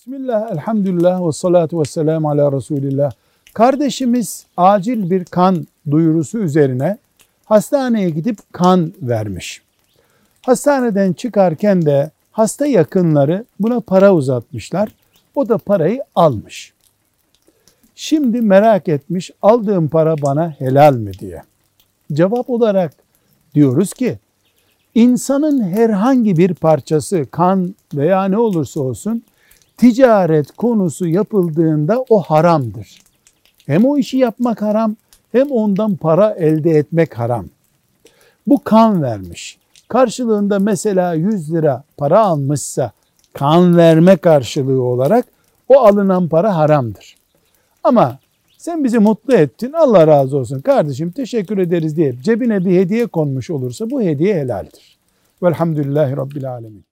Bismillah, elhamdülillah ve salatu ve selamu ala Resulillah. Kardeşimiz acil bir kan duyurusu üzerine hastaneye gidip kan vermiş. Hastaneden çıkarken de hasta yakınları buna para uzatmışlar. O da parayı almış. Şimdi merak etmiş aldığım para bana helal mi diye. Cevap olarak diyoruz ki insanın herhangi bir parçası kan veya ne olursa olsun ticaret konusu yapıldığında o haramdır. Hem o işi yapmak haram hem ondan para elde etmek haram. Bu kan vermiş. Karşılığında mesela 100 lira para almışsa kan verme karşılığı olarak o alınan para haramdır. Ama sen bizi mutlu ettin Allah razı olsun kardeşim teşekkür ederiz diye cebine bir hediye konmuş olursa bu hediye helaldir. Velhamdülillahi Rabbil Alemin.